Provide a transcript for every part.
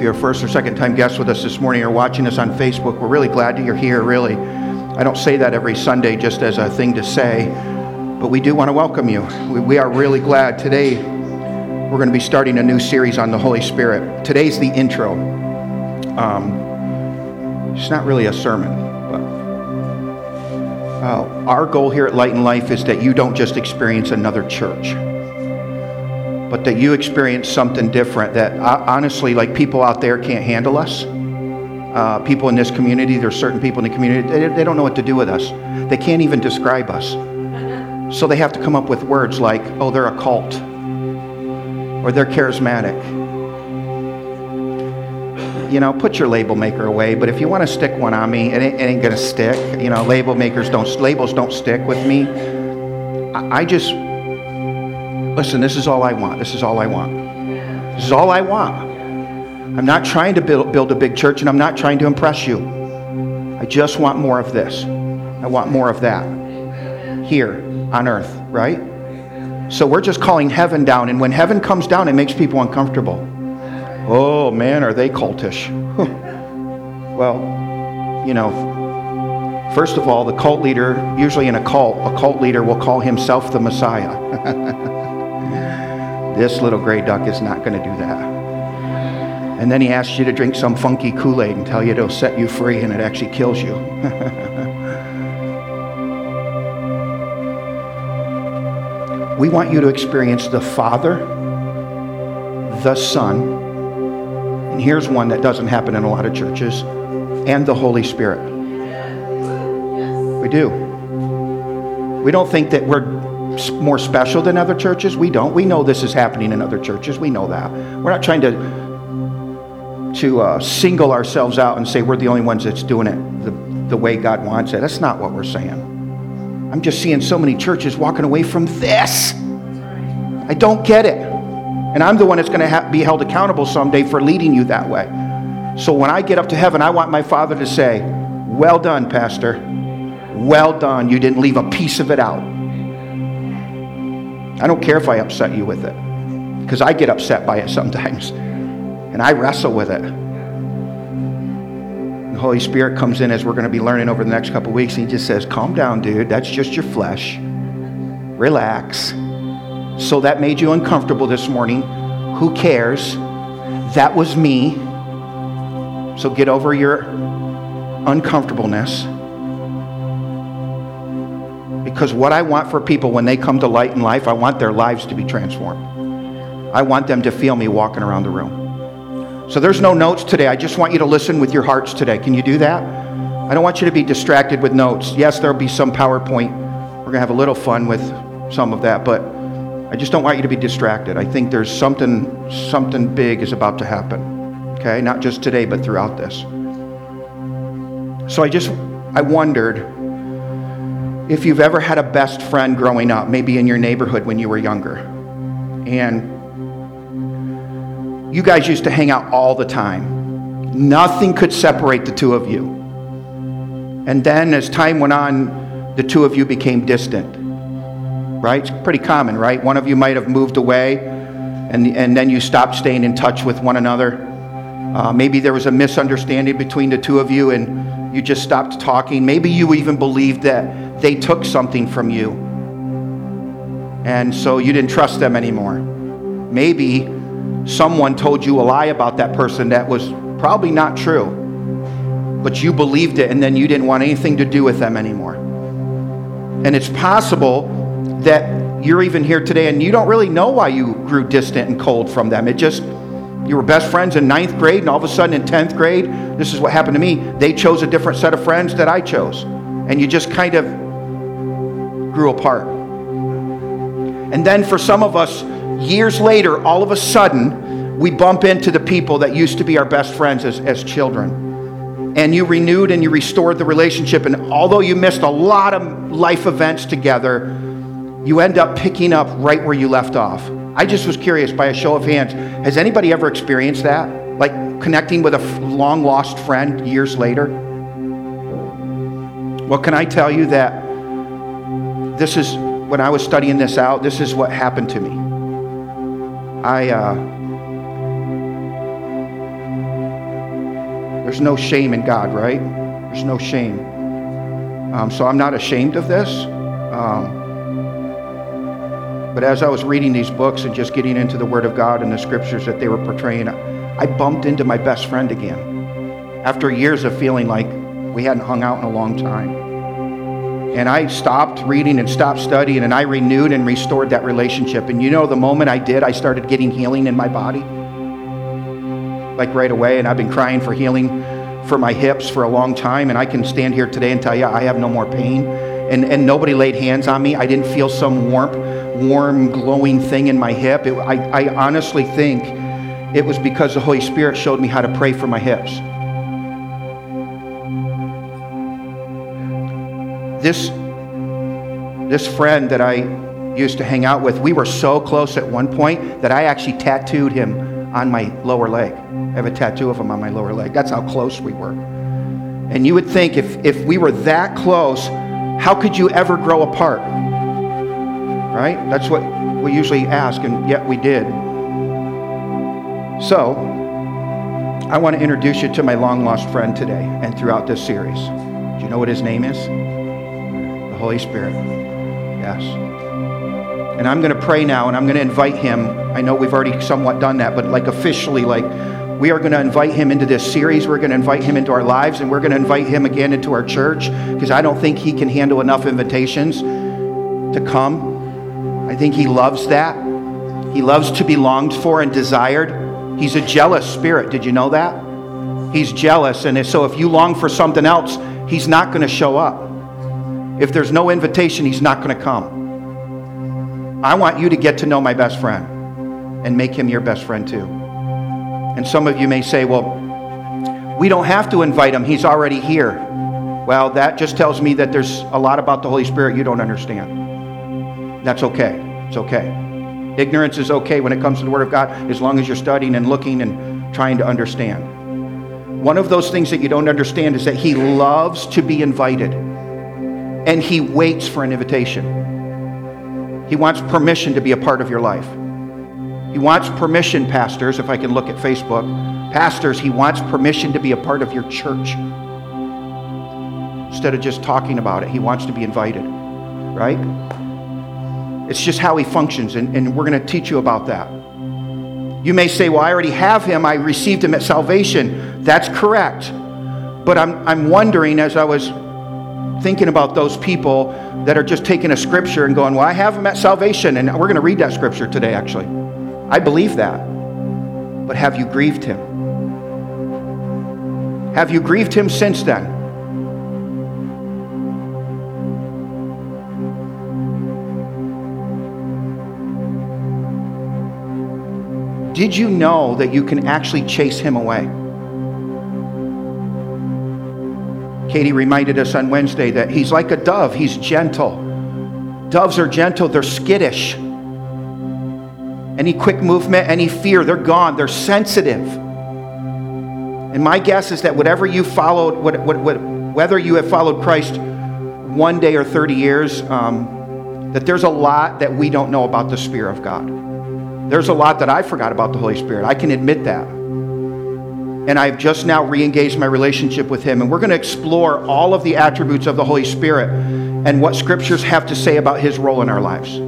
If you're a first or second time guest with us this morning or watching us on Facebook, we're really glad that you're here, really. I don't say that every Sunday just as a thing to say, but we do want to welcome you. We, we are really glad. Today, we're going to be starting a new series on the Holy Spirit. Today's the intro. Um, it's not really a sermon, but uh, our goal here at Light and Life is that you don't just experience another church but that you experience something different that uh, honestly, like people out there can't handle us. Uh, people in this community, there's certain people in the community, they, they don't know what to do with us. They can't even describe us. So they have to come up with words like, oh, they're a cult, or they're charismatic. You know, put your label maker away, but if you want to stick one on me, it ain't, ain't to stick. You know, label makers don't, labels don't stick with me. I, I just, Listen, this is all I want. This is all I want. This is all I want. I'm not trying to build, build a big church and I'm not trying to impress you. I just want more of this. I want more of that here on earth, right? So we're just calling heaven down. And when heaven comes down, it makes people uncomfortable. Oh, man, are they cultish? well, you know, first of all, the cult leader, usually in a cult, a cult leader will call himself the Messiah. This little gray duck is not going to do that. And then he asks you to drink some funky Kool Aid and tell you it'll set you free and it actually kills you. we want you to experience the Father, the Son, and here's one that doesn't happen in a lot of churches, and the Holy Spirit. We do. We don't think that we're more special than other churches? We don't. We know this is happening in other churches. We know that. We're not trying to to uh, single ourselves out and say we're the only ones that's doing it the, the way God wants it. That's not what we're saying. I'm just seeing so many churches walking away from this. I don't get it. And I'm the one that's going to ha- be held accountable someday for leading you that way. So when I get up to heaven, I want my Father to say, Well done, Pastor. Well done. You didn't leave a piece of it out. I don't care if I upset you with it, because I get upset by it sometimes, and I wrestle with it. The Holy Spirit comes in as we're going to be learning over the next couple weeks, and He just says, Calm down, dude. That's just your flesh. Relax. So that made you uncomfortable this morning. Who cares? That was me. So get over your uncomfortableness because what I want for people when they come to Light and Life, I want their lives to be transformed. I want them to feel me walking around the room. So there's no notes today. I just want you to listen with your hearts today. Can you do that? I don't want you to be distracted with notes. Yes, there'll be some PowerPoint. We're going to have a little fun with some of that, but I just don't want you to be distracted. I think there's something something big is about to happen. Okay? Not just today, but throughout this. So I just I wondered if you've ever had a best friend growing up, maybe in your neighborhood when you were younger, and you guys used to hang out all the time, nothing could separate the two of you. And then as time went on, the two of you became distant. Right? It's pretty common, right? One of you might have moved away, and, and then you stopped staying in touch with one another. Uh, maybe there was a misunderstanding between the two of you, and you just stopped talking. Maybe you even believed that they took something from you. And so you didn't trust them anymore. Maybe someone told you a lie about that person that was probably not true, but you believed it and then you didn't want anything to do with them anymore. And it's possible that you're even here today and you don't really know why you grew distant and cold from them. It just, you were best friends in ninth grade, and all of a sudden in 10th grade, this is what happened to me. They chose a different set of friends that I chose. And you just kind of grew apart. And then for some of us, years later, all of a sudden, we bump into the people that used to be our best friends as, as children. And you renewed and you restored the relationship. And although you missed a lot of life events together, you end up picking up right where you left off. I just was curious by a show of hands has anybody ever experienced that? Like connecting with a long lost friend years later? Well, can I tell you that this is when I was studying this out, this is what happened to me. I, uh, There's no shame in God, right? There's no shame. Um, so I'm not ashamed of this. Um, but as I was reading these books and just getting into the Word of God and the scriptures that they were portraying, I bumped into my best friend again after years of feeling like we hadn't hung out in a long time. And I stopped reading and stopped studying, and I renewed and restored that relationship. And you know, the moment I did, I started getting healing in my body. Like right away. And I've been crying for healing for my hips for a long time. And I can stand here today and tell you I have no more pain. And, and nobody laid hands on me. I didn't feel some warmth, warm, glowing thing in my hip. It, I, I honestly think it was because the Holy Spirit showed me how to pray for my hips. This, this friend that I used to hang out with, we were so close at one point that I actually tattooed him on my lower leg. I have a tattoo of him on my lower leg. That's how close we were. And you would think if, if we were that close, how could you ever grow apart? Right? That's what we usually ask, and yet we did. So, I want to introduce you to my long lost friend today and throughout this series. Do you know what his name is? Holy Spirit. Yes. And I'm going to pray now and I'm going to invite him. I know we've already somewhat done that, but like officially, like we are going to invite him into this series. We're going to invite him into our lives and we're going to invite him again into our church because I don't think he can handle enough invitations to come. I think he loves that. He loves to be longed for and desired. He's a jealous spirit. Did you know that? He's jealous. And so if you long for something else, he's not going to show up. If there's no invitation, he's not going to come. I want you to get to know my best friend and make him your best friend too. And some of you may say, well, we don't have to invite him, he's already here. Well, that just tells me that there's a lot about the Holy Spirit you don't understand. That's okay. It's okay. Ignorance is okay when it comes to the Word of God as long as you're studying and looking and trying to understand. One of those things that you don't understand is that He loves to be invited and He waits for an invitation. He wants permission to be a part of your life. He wants permission, pastors, if I can look at Facebook. Pastors, He wants permission to be a part of your church. Instead of just talking about it, He wants to be invited, right? It's just how He functions, and, and we're going to teach you about that. You may say, Well, I already have Him, I received Him at salvation. That's correct. But I'm, I'm wondering as I was thinking about those people that are just taking a scripture and going, Well, I have them at salvation. And we're going to read that scripture today, actually. I believe that. But have you grieved him? Have you grieved him since then? Did you know that you can actually chase him away? Katie reminded us on Wednesday that he's like a dove, he's gentle. Doves are gentle, they're skittish. Any quick movement, any fear, they're gone, they're sensitive. And my guess is that whatever you followed, what, what, what, whether you have followed Christ one day or 30 years, um, that there's a lot that we don't know about the Spirit of God. There's a lot that I forgot about the Holy Spirit. I can admit that and I've just now re engaged my relationship with Him. And we're going to explore all of the attributes of the Holy Spirit and what scriptures have to say about His role in our lives.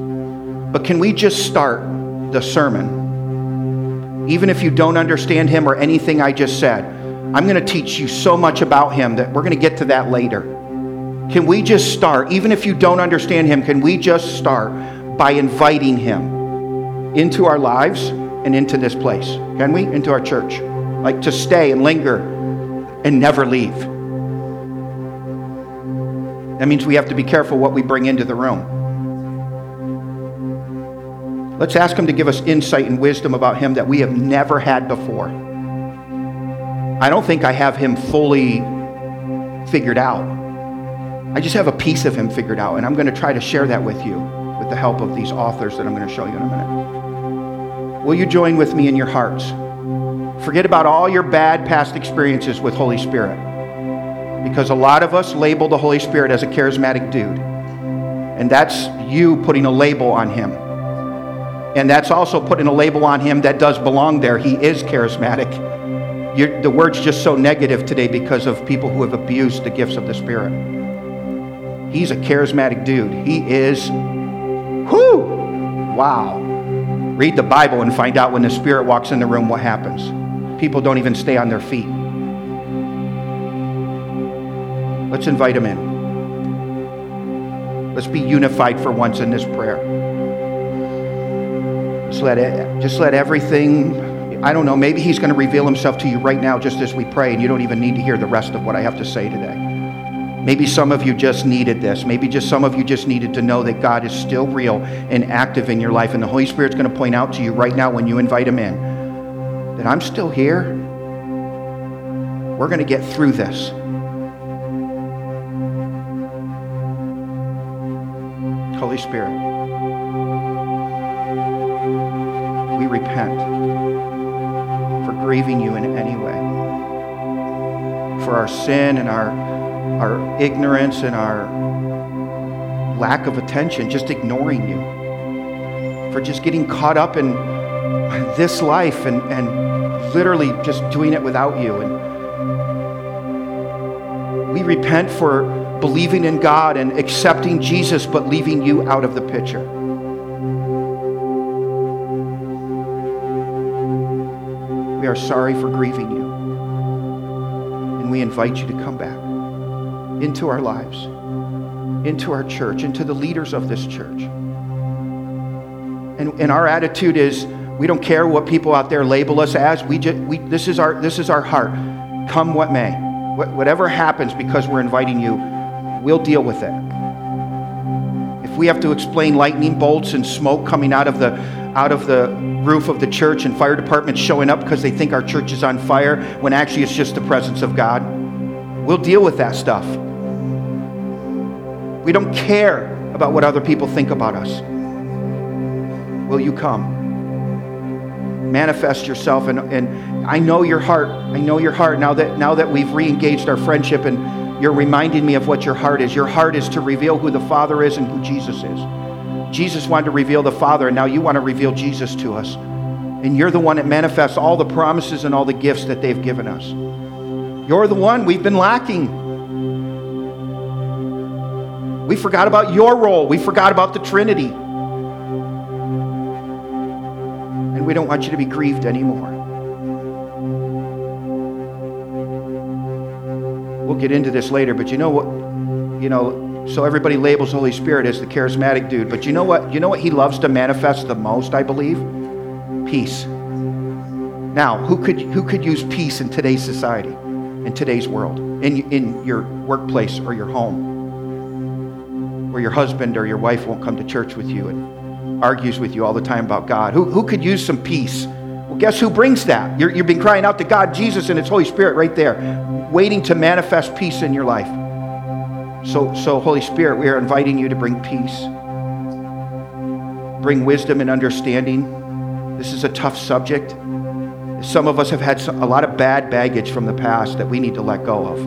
But can we just start the sermon? Even if you don't understand Him or anything I just said, I'm going to teach you so much about Him that we're going to get to that later. Can we just start, even if you don't understand Him, can we just start by inviting Him into our lives and into this place? Can we? Into our church like to stay and linger and never leave. That means we have to be careful what we bring into the room. Let's ask Him to give us insight and wisdom about Him that we have never had before. I don't think I have Him fully figured out. I just have a piece of Him figured out, and I'm going to try to share that with you with the help of these authors that I'm going to show you in a minute. Will you join with me in your hearts? Forget about all your bad past experiences with Holy Spirit. Because a lot of us label the Holy Spirit as a charismatic dude. And that's you putting a label on him. And that's also putting a label on him that does belong there. He is charismatic. You're, the word's just so negative today because of people who have abused the gifts of the Spirit. He's a charismatic dude. He is, whoo, wow. Read the Bible and find out when the Spirit walks in the room what happens. People don't even stay on their feet. Let's invite him in. Let's be unified for once in this prayer. Just let it, just let everything, I don't know, maybe he's going to reveal himself to you right now just as we pray, and you don't even need to hear the rest of what I have to say today. Maybe some of you just needed this. Maybe just some of you just needed to know that God is still real and active in your life. And the Holy Spirit's going to point out to you right now when you invite Him in that I'm still here. We're going to get through this. Holy Spirit, we repent for grieving you in any way, for our sin and our, our ignorance and our lack of attention, just ignoring you, for just getting caught up in this life and, and literally just doing it without you. And we repent for believing in God and accepting Jesus, but leaving you out of the picture. We are sorry for grieving you. And we invite you to come back into our lives, into our church, into the leaders of this church. And, and our attitude is we don't care what people out there label us as. We just, we, this, is our, this is our heart. Come what may. whatever happens because we're inviting you, we'll deal with it. If we have to explain lightning bolts and smoke coming out of the out of the roof of the church and fire departments showing up because they think our church is on fire when actually it's just the presence of God, we'll deal with that stuff. We don't care about what other people think about us. Will you come? Manifest yourself and, and I know your heart. I know your heart now that now that we've re-engaged our friendship and you're reminding me of what your heart is. Your heart is to reveal who the Father is and who Jesus is. Jesus wanted to reveal the Father, and now you want to reveal Jesus to us. And you're the one that manifests all the promises and all the gifts that they've given us. You're the one we've been lacking. We forgot about your role. We forgot about the Trinity. We don't want you to be grieved anymore. We'll get into this later, but you know what? You know, so everybody labels Holy Spirit as the charismatic dude, but you know what? You know what he loves to manifest the most, I believe? Peace. Now, who could who could use peace in today's society, in today's world, in in your workplace or your home, where your husband or your wife won't come to church with you and argues with you all the time about God? Who who could use some peace? Well, guess who brings that? you have been crying out to God, Jesus, and its Holy Spirit right there, waiting to manifest peace in your life. So, so Holy Spirit, we are inviting you to bring peace, bring wisdom and understanding. This is a tough subject. Some of us have had a lot of bad baggage from the past that we need to let go of.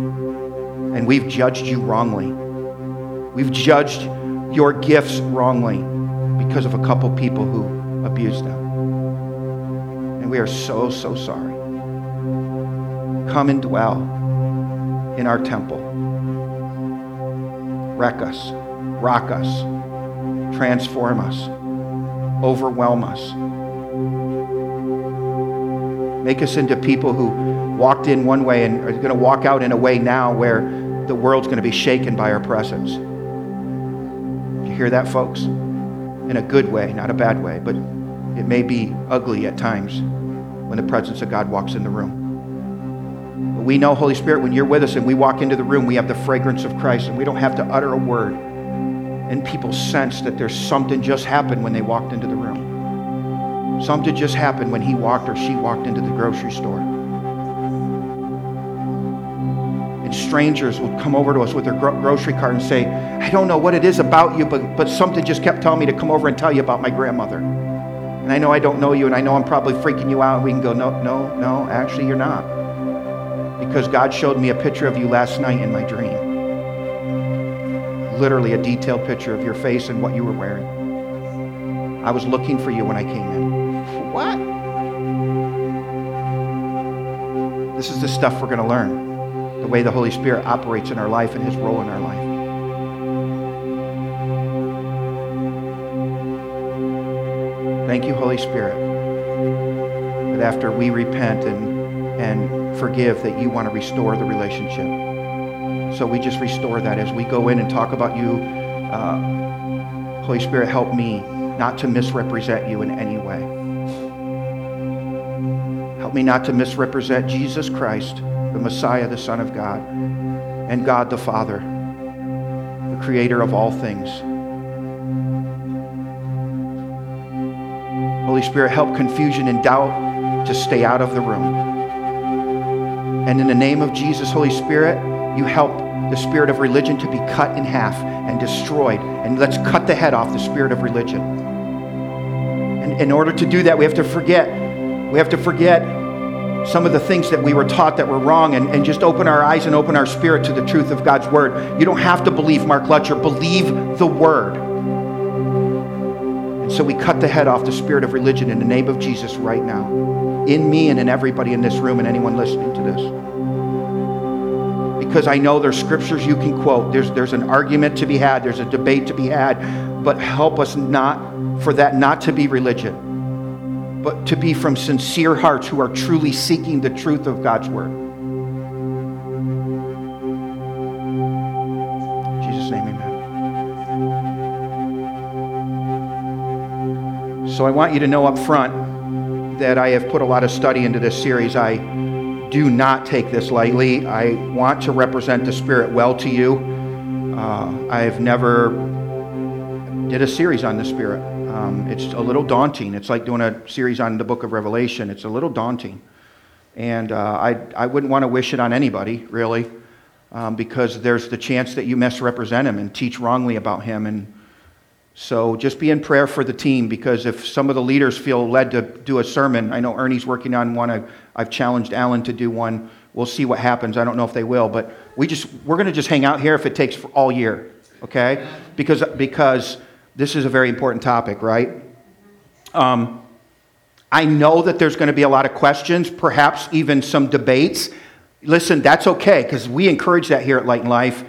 And we've judged you wrongly. We've judged your gifts wrongly because of a couple people who abused them. And we are so, so sorry. Come and dwell in our temple. Wreck us, rock us, transform us, overwhelm us. Make us into people who walked in one way and are going to walk out in a way now where the world's going to be shaken by our presence. You hear that, folks? In a good way, not a bad way, but it may be ugly at times when the presence of God walks in the room. But we know, Holy Spirit, when you're with us and we walk into the room, we have the fragrance of Christ and we don't have to utter a word. And people sense that there's something just happened when they walked into the room. Something just happened when he walked or she walked into the grocery store. Strangers would come over to us with their gro- grocery cart and say, I don't know what it is about you, but, but something just kept telling me to come over and tell you about my grandmother and I know I don't know you, and I know I'm probably freaking you out, and we can go, no, no, no, actually, you're not. Because God showed me a picture of you last night in my dream. Literally a detailed picture of your face and what you were wearing. I was looking for you when I came in. What? This is the stuff we're going to learn the way the Holy Spirit operates in our life and his role in our life. Thank you, Holy Spirit, that after we repent and, and forgive, that you want to restore the relationship. So we just restore that as we go in and talk about you. Uh, Holy Spirit, help me not to misrepresent you in any way. Help me not to misrepresent Jesus Christ, the Messiah, the Son of God, and God the Father, the creator of all things. Holy Spirit, help confusion and doubt to stay out of the room. And in the name of Jesus, Holy Spirit, you help the spirit of religion to be cut in half and destroyed. And let's cut the head off the spirit of religion. And in order to do that, we have to forget. We have to forget some of the things that we were taught that were wrong and, and just open our eyes and open our spirit to the truth of God's word. You don't have to believe Mark Lutcher, believe the word. And so we cut the head off the spirit of religion in the name of Jesus right now, in me and in everybody in this room and anyone listening to this because I know there's scriptures you can quote. There's, there's an argument to be had, there's a debate to be had, but help us not, for that not to be religion, but to be from sincere hearts who are truly seeking the truth of God's word. In Jesus' name, amen. So I want you to know up front that I have put a lot of study into this series. I do not take this lightly. I want to represent the Spirit well to you. Uh, I've never did a series on the Spirit. Um, it's a little daunting. It's like doing a series on the Book of Revelation. It's a little daunting, and uh, I I wouldn't want to wish it on anybody really, um, because there's the chance that you misrepresent him and teach wrongly about him and. So just be in prayer for the team because if some of the leaders feel led to do a sermon, I know Ernie's working on one. I've, I've challenged Alan to do one. We'll see what happens. I don't know if they will, but we just we're going to just hang out here if it takes all year, okay? Because because this is a very important topic, right? Um, I know that there's going to be a lot of questions, perhaps even some debates. Listen, that's okay because we encourage that here at Light and Life.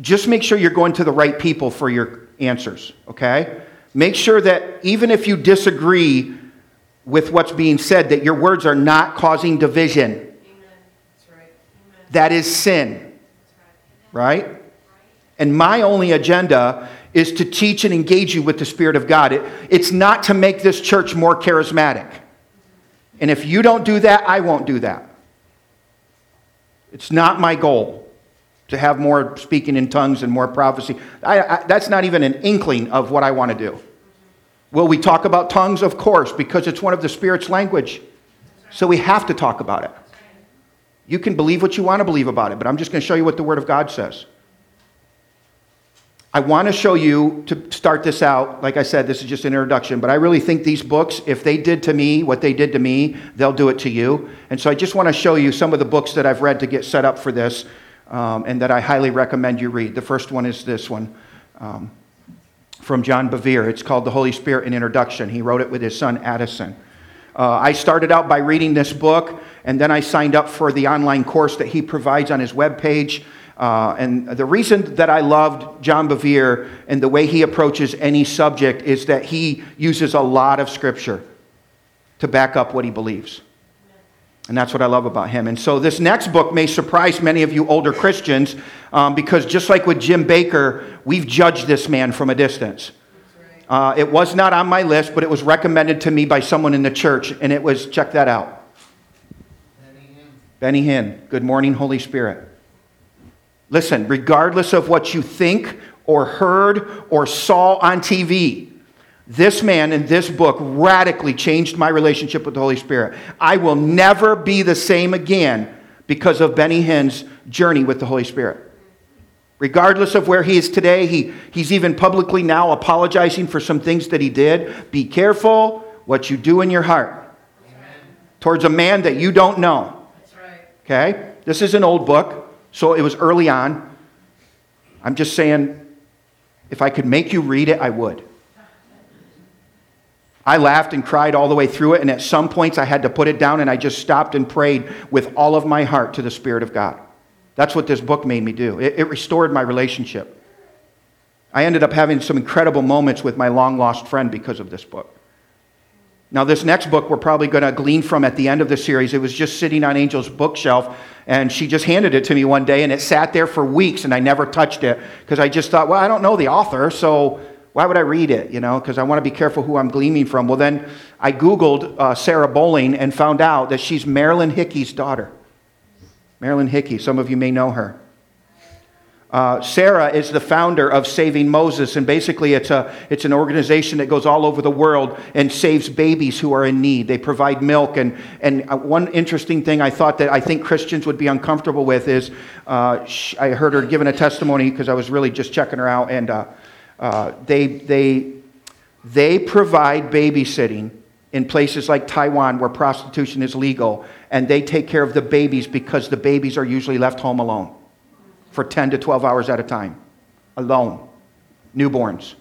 Just make sure you're going to the right people for your answers, okay? Make sure that even if you disagree with what's being said, that your words are not causing division. Amen. Right. That is sin, right? And my only agenda is to teach and engage you with the Spirit of God. It, it's not to make this church more charismatic. And if you don't do that, I won't do that. It's not my goal to have more speaking in tongues and more prophecy. I, I, that's not even an inkling of what I want to do. Will we talk about tongues? Of course, because it's one of the Spirit's language. So we have to talk about it. You can believe what you want to believe about it, but I'm just going to show you what the Word of God says. I want to show you, to start this out, like I said, this is just an introduction, but I really think these books, if they did to me what they did to me, they'll do it to you. And so I just want to show you some of the books that I've read to get set up for this um, and that I highly recommend you read. The first one is this one um, from John Bevere. It's called The Holy Spirit an Introduction. He wrote it with his son Addison. Uh, I started out by reading this book, and then I signed up for the online course that he provides on his webpage. Uh, and the reason that I loved John Bevere and the way he approaches any subject is that he uses a lot of scripture to back up what he believes. And that's what I love about him. And so this next book may surprise many of you older Christians um, because just like with Jim Bakker, we've judged this man from a distance. Uh, it was not on my list, but it was recommended to me by someone in the church, and it was check that out. Benny Hinn. Benny Hinn. Good morning, Holy Spirit. Listen, regardless of what you think or heard or saw on TV, this man in this book radically changed my relationship with the Holy Spirit. I will never be the same again because of Benny Hinn's journey with the Holy Spirit. Regardless of where he is today, he, he's even publicly now apologizing for some things that he did. Be careful what you do in your heart Amen. towards a man that you don't know. Right. Okay? This is an old book, so it was early on. I'm just saying, if I could make you read it, I would. I laughed and cried all the way through it, and at some points I had to put it down and I just stopped and prayed with all of my heart to the Spirit of God. That's what this book made me do. It, it restored my relationship. I ended up having some incredible moments with my long lost friend because of this book. Now, this next book we're probably going to glean from at the end of the series. It was just sitting on Angel's bookshelf, and she just handed it to me one day, and it sat there for weeks, and I never touched it because I just thought, well, I don't know the author, so why would I read it? You know, because I want to be careful who I'm gleaning from. Well, then I Googled uh, Sarah Bowling and found out that she's Marilyn Hickey's daughter. Marilyn Hickey, some of you may know her. Uh, Sarah is the founder of Saving Moses, and basically it's, a, it's an organization that goes all over the world and saves babies who are in need. They provide milk. And, and uh, one interesting thing I thought that I think Christians would be uncomfortable with is uh, I heard her giving a testimony because I was really just checking her out, and uh, uh, they, they, they provide babysitting in places like Taiwan where prostitution is legal, and they take care of the babies because the babies are usually left home alone for 10 to 12 hours at a time, alone, newborns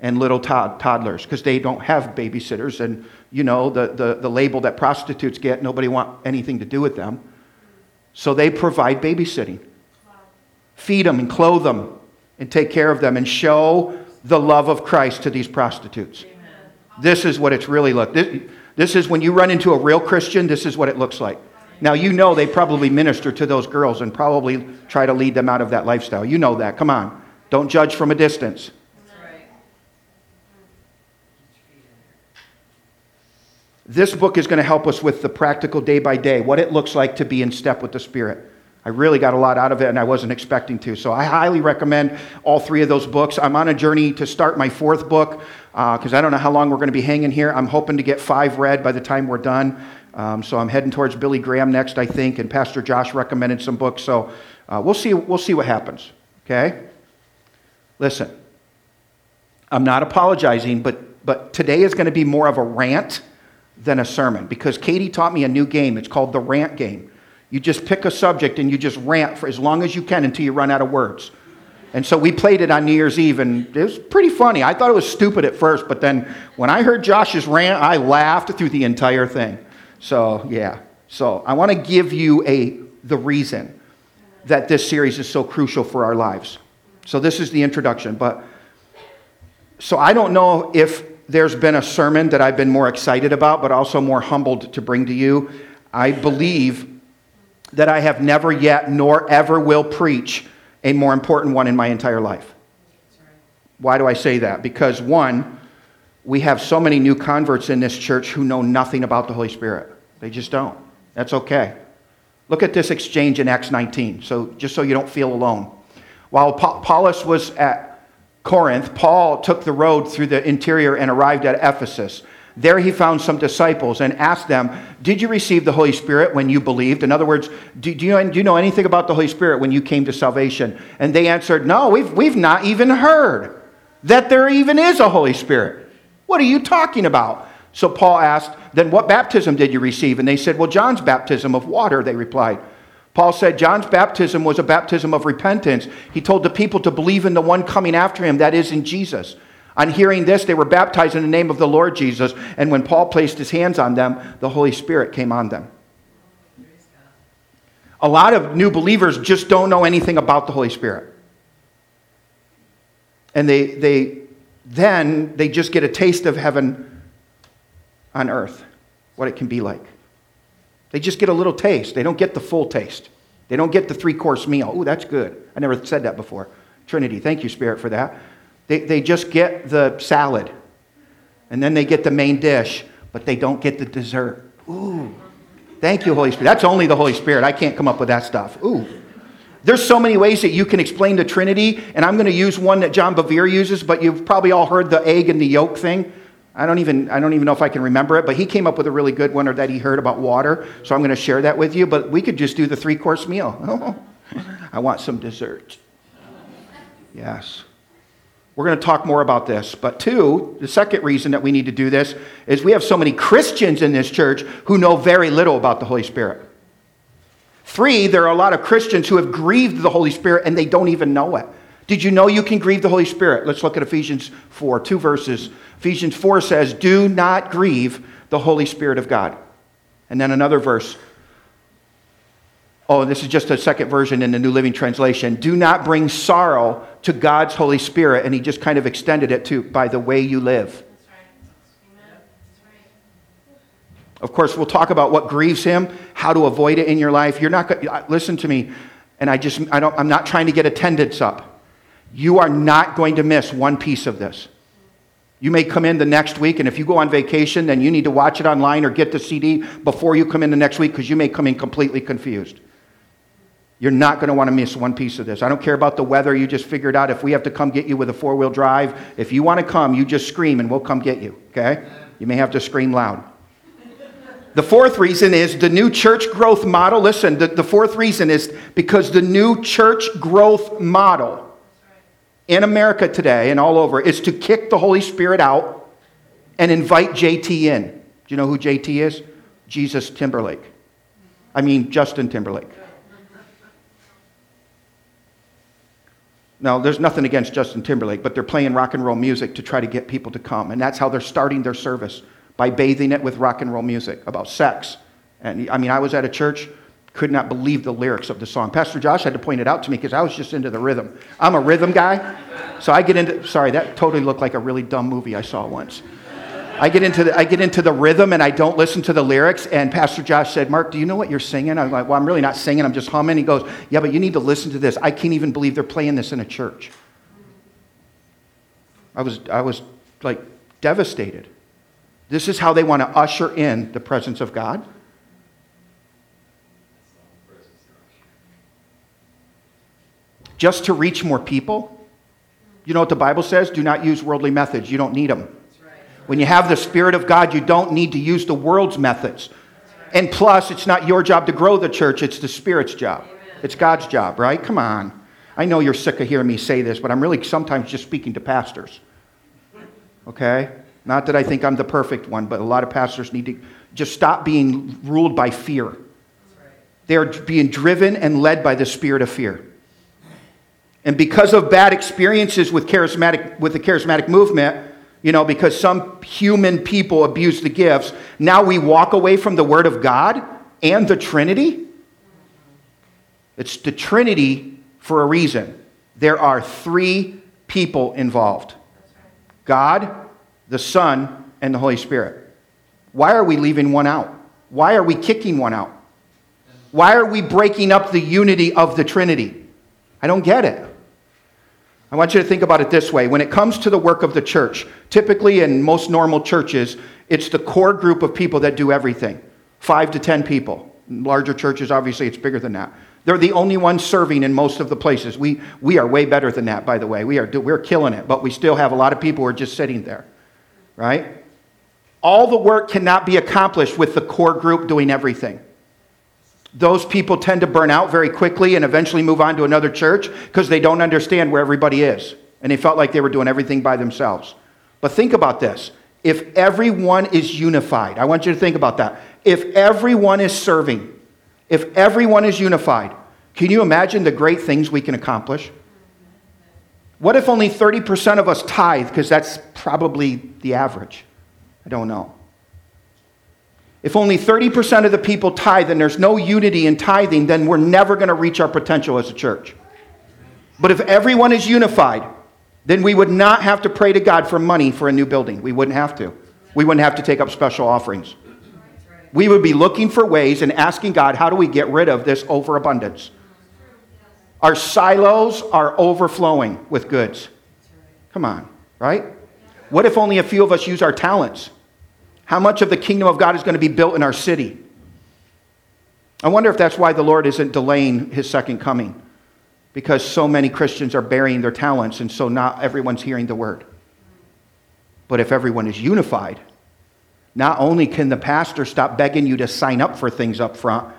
and little tod- toddlers, because they don't have babysitters. And, you know, the, the, the label that prostitutes get, nobody want anything to do with them. So they provide babysitting. Feed them and clothe them and take care of them and show the love of Christ to these prostitutes. Amen. This is what it's really like. This, this is when you run into a real Christian, this is what it looks like. Now, you know they probably minister to those girls and probably try to lead them out of that lifestyle. You know that. Come on. Don't judge from a distance. This book is going to help us with the practical day by day, what it looks like to be in step with the Spirit. I really got a lot out of it and I wasn't expecting to. So I highly recommend all three of those books. I'm on a journey to start my fourth book because uh, I don't know how long we're going to be hanging here. I'm hoping to get five read by the time we're done. Um, so I'm heading towards Billy Graham next, I think, and Pastor Josh recommended some books. So uh, we'll see. We'll see what happens. Okay. Listen, I'm not apologizing, but but today is going to be more of a rant than a sermon because Katie taught me a new game. It's called the rant game. You just pick a subject and you just rant for as long as you can until you run out of words. And so we played it on New Year's Eve, and it was pretty funny. I thought it was stupid at first, but then when I heard Josh's rant, I laughed through the entire thing. So, yeah. So, I want to give you a the reason that this series is so crucial for our lives. So, this is the introduction, but so I don't know if there's been a sermon that I've been more excited about, but also more humbled to bring to you. I believe that I have never yet nor ever will preach a more important one in my entire life. Why do I say that? Because one, we have so many new converts in this church who know nothing about the Holy Spirit. They just don't. That's okay. Look at this exchange in Acts 19, so just so you don't feel alone. While Apollos was at Corinth, Paul took the road through the interior and arrived at Ephesus. There he found some disciples and asked them, Did you receive the Holy Spirit when you believed? In other words, do, do, you, do you know anything about the Holy Spirit when you came to salvation? And they answered, No, we've, we've not even heard that there even is a Holy Spirit. What are you talking about? So Paul asked, Then what baptism did you receive? And they said, Well, John's baptism of water, they replied. Paul said John's baptism was a baptism of repentance. He told the people to believe in the one coming after him, that is, in Jesus. On hearing this, they were baptized in the name of the Lord Jesus. And when Paul placed his hands on them, the Holy Spirit came on them. A lot of new believers just don't know anything about the Holy Spirit. And they, they then they just get a taste of heaven on earth, what it can be like. They just get a little taste. They don't get the full taste. They don't get the three course meal. Oh, that's good. I never said that before. Trinity, thank you, Spirit, for that. They, they just get the salad, and then they get the main dish, but they don't get the dessert. Ooh, thank you, Holy Spirit. That's only the Holy Spirit. I can't come up with that stuff. Ooh. There's so many ways that you can explain the Trinity, and I'm going to use one that John Bevere uses, but you've probably all heard the egg and the yolk thing. I don't even I don't even know if I can remember it, but he came up with a really good one or that he heard about water. So I'm going to share that with you, but we could just do the three-course meal. I want some dessert. Yes. We're going to talk more about this. But two, the second reason that we need to do this is we have so many Christians in this church who know very little about the Holy Spirit. Three, there are a lot of Christians who have grieved the Holy Spirit and they don't even know it. Did you know you can grieve the Holy Spirit? Let's look at Ephesians 4, two verses. Ephesians 4 says, Do not grieve the Holy Spirit of God. And then another verse. Oh, this is just a second version in the New Living Translation. Do not bring sorrow to God's Holy Spirit. And he just kind of extended it to by the way you live. Of course, we'll talk about what grieves him, how to avoid it in your life. You're not listen to me, and I just I don't I'm not trying to get attendance up. You are not going to miss one piece of this. You may come in the next week, and if you go on vacation, then you need to watch it online or get the CD before you come in the next week because you may come in completely confused. You're not going to want to miss one piece of this. I don't care about the weather. You just figured out if we have to come get you with a four wheel drive. If you want to come, you just scream and we'll come get you, okay? You may have to scream loud. The fourth reason is the new church growth model. Listen, the, the fourth reason is because the new church growth model in America today and all over is to kick the Holy Spirit out and invite JT in. Do you know who JT is? Jesus Timberlake. I mean, Justin Timberlake. Now, there's nothing against Justin Timberlake, but they're playing rock and roll music to try to get people to come. And that's how they're starting their service by bathing it with rock and roll music about sex. And I mean, I was at a church could not believe the lyrics of the song. Pastor Josh had to point it out to me because I was just into the rhythm. I'm a rhythm guy, so I get into, sorry, that totally looked like a really dumb movie I saw once. I get into the, I get into the rhythm and I don't listen to the lyrics. And Pastor Josh said, Mark, do you know what you're singing? I'm like, well, I'm really not singing. I'm just humming. He goes, yeah, but you need to listen to this. I can't even believe they're playing this in a church. I was, I was like devastated. This is how they want to usher in the presence of God. just to reach more people. You know what the Bible says? Do not use worldly methods. You don't need them. When you have the Spirit of God, you don't need to use the world's methods. And plus, it's not your job to grow the church, it's the Spirit's job. It's God's job, right? Come on. I know you're sick of hearing me say this, but I'm really sometimes just speaking to pastors. Okay? Not that I think I'm the perfect one, but a lot of pastors need to just stop being ruled by fear. They are being driven and led by the spirit of fear. And because of bad experiences with, charismatic, with the charismatic movement, you know, because some human people abuse the gifts, now we walk away from the Word of God and the Trinity. It's the Trinity for a reason. There are three people involved God, the Son, and the Holy Spirit. Why are we leaving one out? Why are we kicking one out? Why are we breaking up the unity of the Trinity? I don't get it. I want you to think about it this way. When it comes to the work of the church, typically in most normal churches, it's the core group of people that do everything five to 10 people. In larger churches, obviously, it's bigger than that. They're the only ones serving in most of the places. We, we are way better than that, by the way. We are, we're killing it, but we still have a lot of people who are just sitting there, right? All the work cannot be accomplished with the core group doing everything those people tend to burn out very quickly and eventually move on to another church because they don't understand where everybody is. And they felt like they were doing everything by themselves. But think about this. If everyone is unified, I want you to think about that. If everyone is serving, if everyone is unified, can you imagine the great things we can accomplish? What if only 30% of us tithe? Because that's probably the average. I don't know. If only 30% of the people tithe and there's no unity in tithing, then we're never going to reach our potential as a church. But if everyone is unified, then we would not have to pray to God for money for a new building. We wouldn't have to. We wouldn't have to take up special offerings. We would be looking for ways and asking God, how do we get rid of this overabundance? Our silos are overflowing with goods. Come on, right? What if only a few of us use our talents? How much of the kingdom of God is going to be built in our city? I wonder if that's why the Lord isn't delaying his second coming. Because so many Christians are burying their talents, and so not everyone's hearing the word. But if everyone is unified, not only can the pastor stop begging you to sign up for things up front,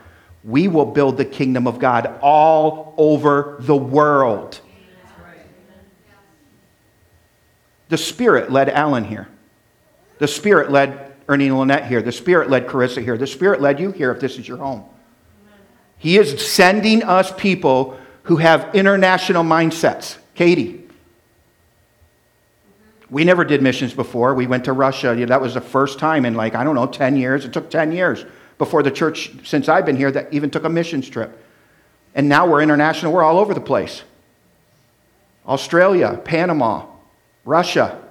we will build the kingdom of God all over the world. The Spirit led Alan here. The Spirit led Ernie Lynette here. The Spirit led Carissa here. The Spirit led you here if this is your home. He is sending us people who have international mindsets. Katie. We never did missions before. We went to Russia. That was the first time in like, I don't know, 10 years. It took 10 years before the church, since I've been here, that even took a missions trip. And now we're international. We're all over the place Australia, Panama, Russia.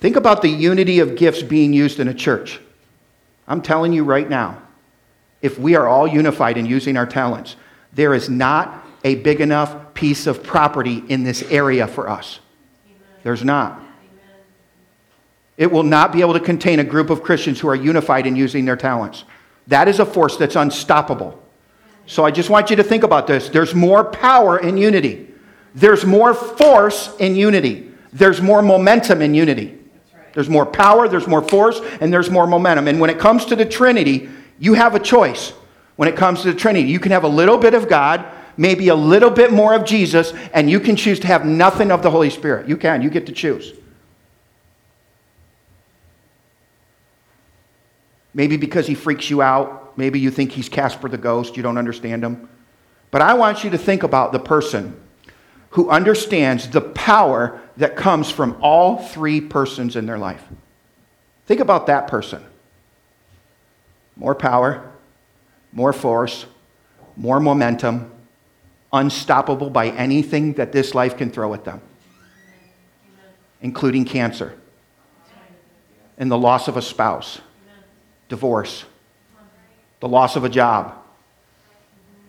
Think about the unity of gifts being used in a church. I'm telling you right now, if we are all unified in using our talents, there is not a big enough piece of property in this area for us. There's not. It will not be able to contain a group of Christians who are unified in using their talents. That is a force that's unstoppable. So I just want you to think about this. There's more power in unity, there's more force in unity, there's more momentum in unity. There's more power, there's more force, and there's more momentum. And when it comes to the Trinity, you have a choice. When it comes to the Trinity, you can have a little bit of God, maybe a little bit more of Jesus, and you can choose to have nothing of the Holy Spirit. You can, you get to choose. Maybe because he freaks you out. Maybe you think he's Casper the ghost. You don't understand him. But I want you to think about the person who understands the power that comes from all three persons in their life. Think about that person more power, more force, more momentum, unstoppable by anything that this life can throw at them, including cancer and the loss of a spouse, divorce, the loss of a job,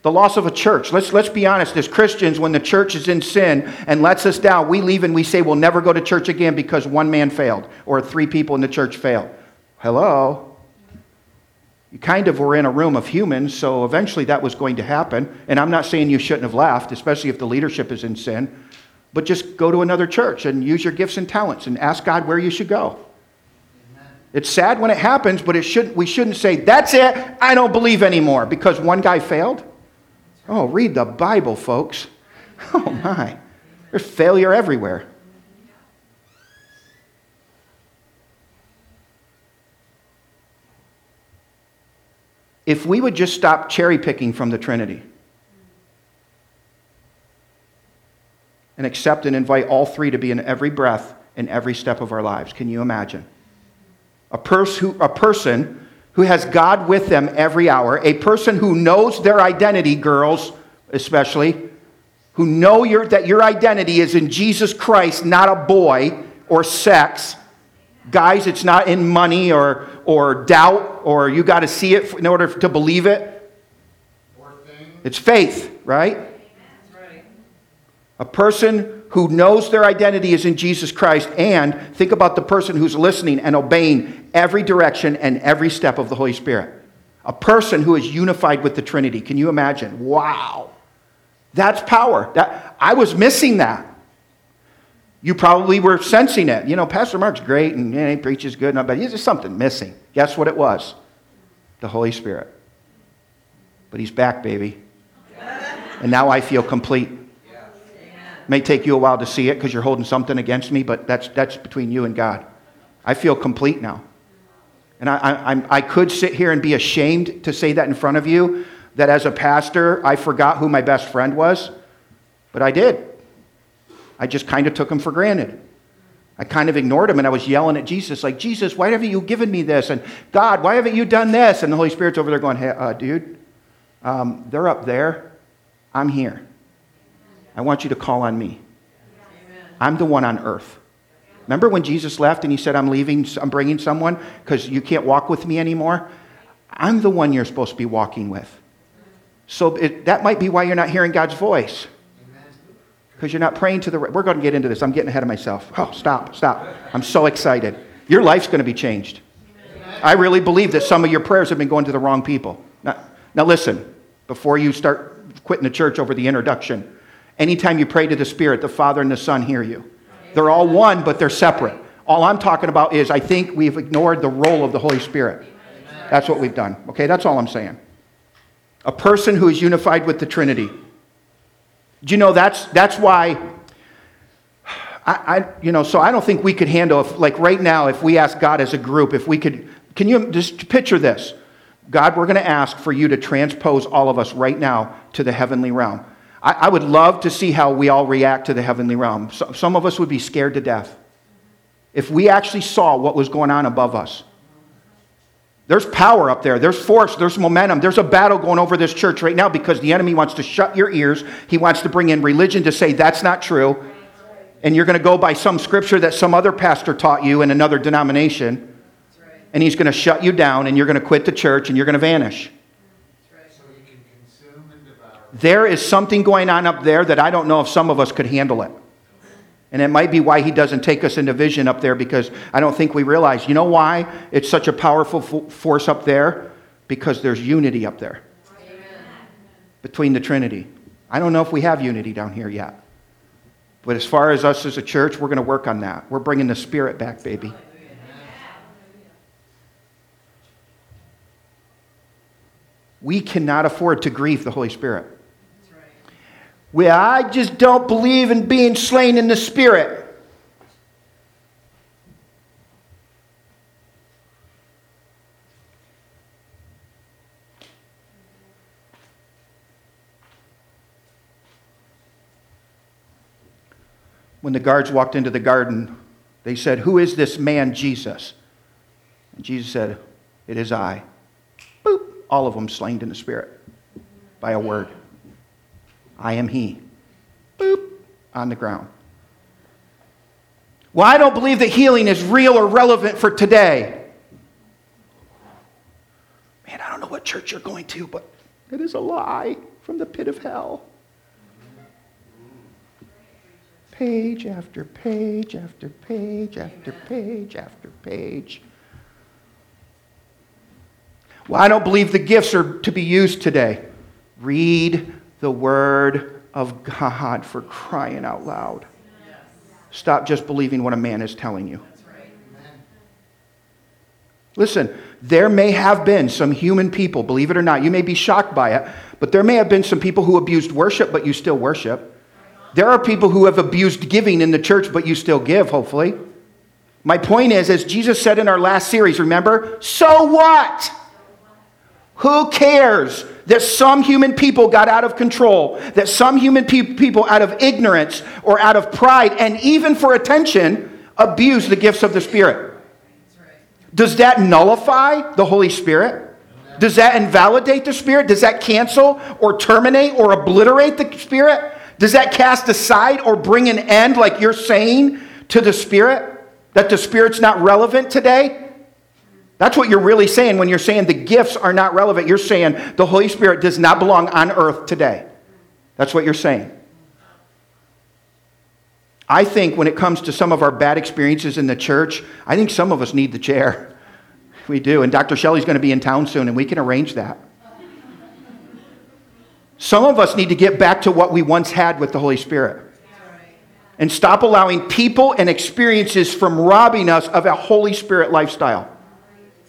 the loss of a church. Let's, let's be honest, as Christians, when the church is in sin and lets us down, we leave and we say we'll never go to church again because one man failed or three people in the church failed. Hello? You kind of were in a room of humans, so eventually that was going to happen. And I'm not saying you shouldn't have left, especially if the leadership is in sin, but just go to another church and use your gifts and talents and ask God where you should go. It's sad when it happens, but it should, we shouldn't say, That's it, I don't believe anymore because one guy failed. Oh, read the Bible, folks. Oh, my. There's failure everywhere. If we would just stop cherry picking from the Trinity and accept and invite all three to be in every breath in every step of our lives, can you imagine? A, pers- who, a person who has God with them every hour, a person who knows their identity, girls especially, who know your, that your identity is in Jesus Christ, not a boy or sex. Guys, it's not in money or, or doubt or you got to see it in order to believe it. It's faith, right? A person who knows their identity is in Jesus Christ, and think about the person who's listening and obeying every direction and every step of the Holy Spirit. A person who is unified with the Trinity. Can you imagine? Wow. That's power. That, I was missing that. You probably were sensing it. You know, Pastor Mark's great and yeah, he preaches good, but there's just something missing. Guess what it was? The Holy Spirit. But he's back, baby. And now I feel complete. May take you a while to see it because you're holding something against me, but that's, that's between you and God. I feel complete now. And I, I, I could sit here and be ashamed to say that in front of you that as a pastor, I forgot who my best friend was, but I did. I just kind of took him for granted. I kind of ignored him and I was yelling at Jesus, like, Jesus, why haven't you given me this? And God, why haven't you done this? And the Holy Spirit's over there going, hey, uh, dude, um, they're up there. I'm here. I want you to call on me. I'm the one on earth. Remember when Jesus left and he said, I'm leaving, I'm bringing someone because you can't walk with me anymore? I'm the one you're supposed to be walking with. So it, that might be why you're not hearing God's voice. Because you're not praying to the right. We're going to get into this. I'm getting ahead of myself. Oh, stop, stop. I'm so excited. Your life's going to be changed. I really believe that some of your prayers have been going to the wrong people. Now, now listen, before you start quitting the church over the introduction, anytime you pray to the Spirit, the Father and the Son hear you. They're all one, but they're separate. All I'm talking about is I think we've ignored the role of the Holy Spirit. That's what we've done. Okay, that's all I'm saying a person who is unified with the Trinity. Do you know that's, that's why I, I, you know, so I don't think we could handle, if, like right now, if we ask God as a group, if we could, can you just picture this? God, we're going to ask for you to transpose all of us right now to the heavenly realm. I, I would love to see how we all react to the heavenly realm. So, some of us would be scared to death if we actually saw what was going on above us. There's power up there. There's force. There's momentum. There's a battle going over this church right now because the enemy wants to shut your ears. He wants to bring in religion to say that's not true. And you're going to go by some scripture that some other pastor taught you in another denomination. And he's going to shut you down and you're going to quit the church and you're going to vanish. There is something going on up there that I don't know if some of us could handle it. And it might be why he doesn't take us into vision up there because I don't think we realize. You know why it's such a powerful force up there? Because there's unity up there Amen. between the Trinity. I don't know if we have unity down here yet. But as far as us as a church, we're going to work on that. We're bringing the Spirit back, baby. We cannot afford to grieve the Holy Spirit. Well, I just don't believe in being slain in the spirit. When the guards walked into the garden, they said, Who is this man, Jesus? And Jesus said, It is I. Boop. All of them slain in the spirit by a word. I am He. Boop, on the ground. Well, I don't believe that healing is real or relevant for today. Man, I don't know what church you're going to, but it is a lie from the pit of hell. Page after page after page after page after page. Well, I don't believe the gifts are to be used today. Read the Word of God for crying out loud. Stop just believing what a man is telling you. Listen, there may have been some human people, believe it or not, you may be shocked by it, but there may have been some people who abused worship, but you still worship. There are people who have abused giving in the church, but you still give, hopefully. My point is, as Jesus said in our last series, remember, so what? Who cares that some human people got out of control, that some human pe- people, out of ignorance or out of pride, and even for attention, abuse the gifts of the Spirit? Does that nullify the Holy Spirit? Does that invalidate the Spirit? Does that cancel or terminate or obliterate the Spirit? Does that cast aside or bring an end, like you're saying, to the Spirit? That the Spirit's not relevant today? That's what you're really saying when you're saying the gifts are not relevant. You're saying the Holy Spirit does not belong on earth today. That's what you're saying. I think when it comes to some of our bad experiences in the church, I think some of us need the chair. We do. And Dr. Shelley's going to be in town soon, and we can arrange that. Some of us need to get back to what we once had with the Holy Spirit and stop allowing people and experiences from robbing us of a Holy Spirit lifestyle.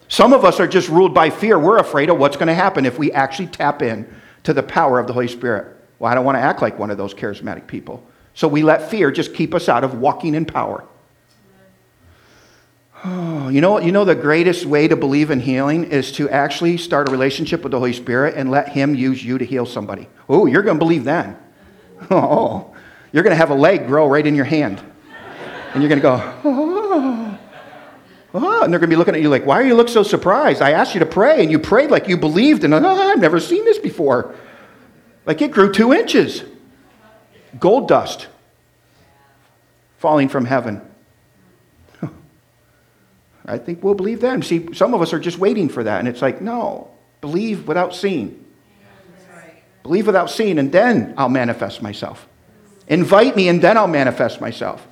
Some of us are just ruled by fear. We're afraid of what's going to happen if we actually tap in to the power of the Holy Spirit. Well, I don't want to act like one of those charismatic people. So we let fear just keep us out of walking in power. Oh, you know, you know the greatest way to believe in healing is to actually start a relationship with the Holy Spirit and let Him use you to heal somebody. Oh, you're going to believe then. Oh, you're going to have a leg grow right in your hand. And you're going to go, oh. Oh, and they're going to be looking at you like, why are you look so surprised? I asked you to pray, and you prayed like you believed, and oh, I've never seen this before. Like it grew two inches. Gold dust falling from heaven. I think we'll believe that. see, some of us are just waiting for that, and it's like, no, believe without seeing. Believe without seeing, and then I'll manifest myself. Invite me, and then I'll manifest myself.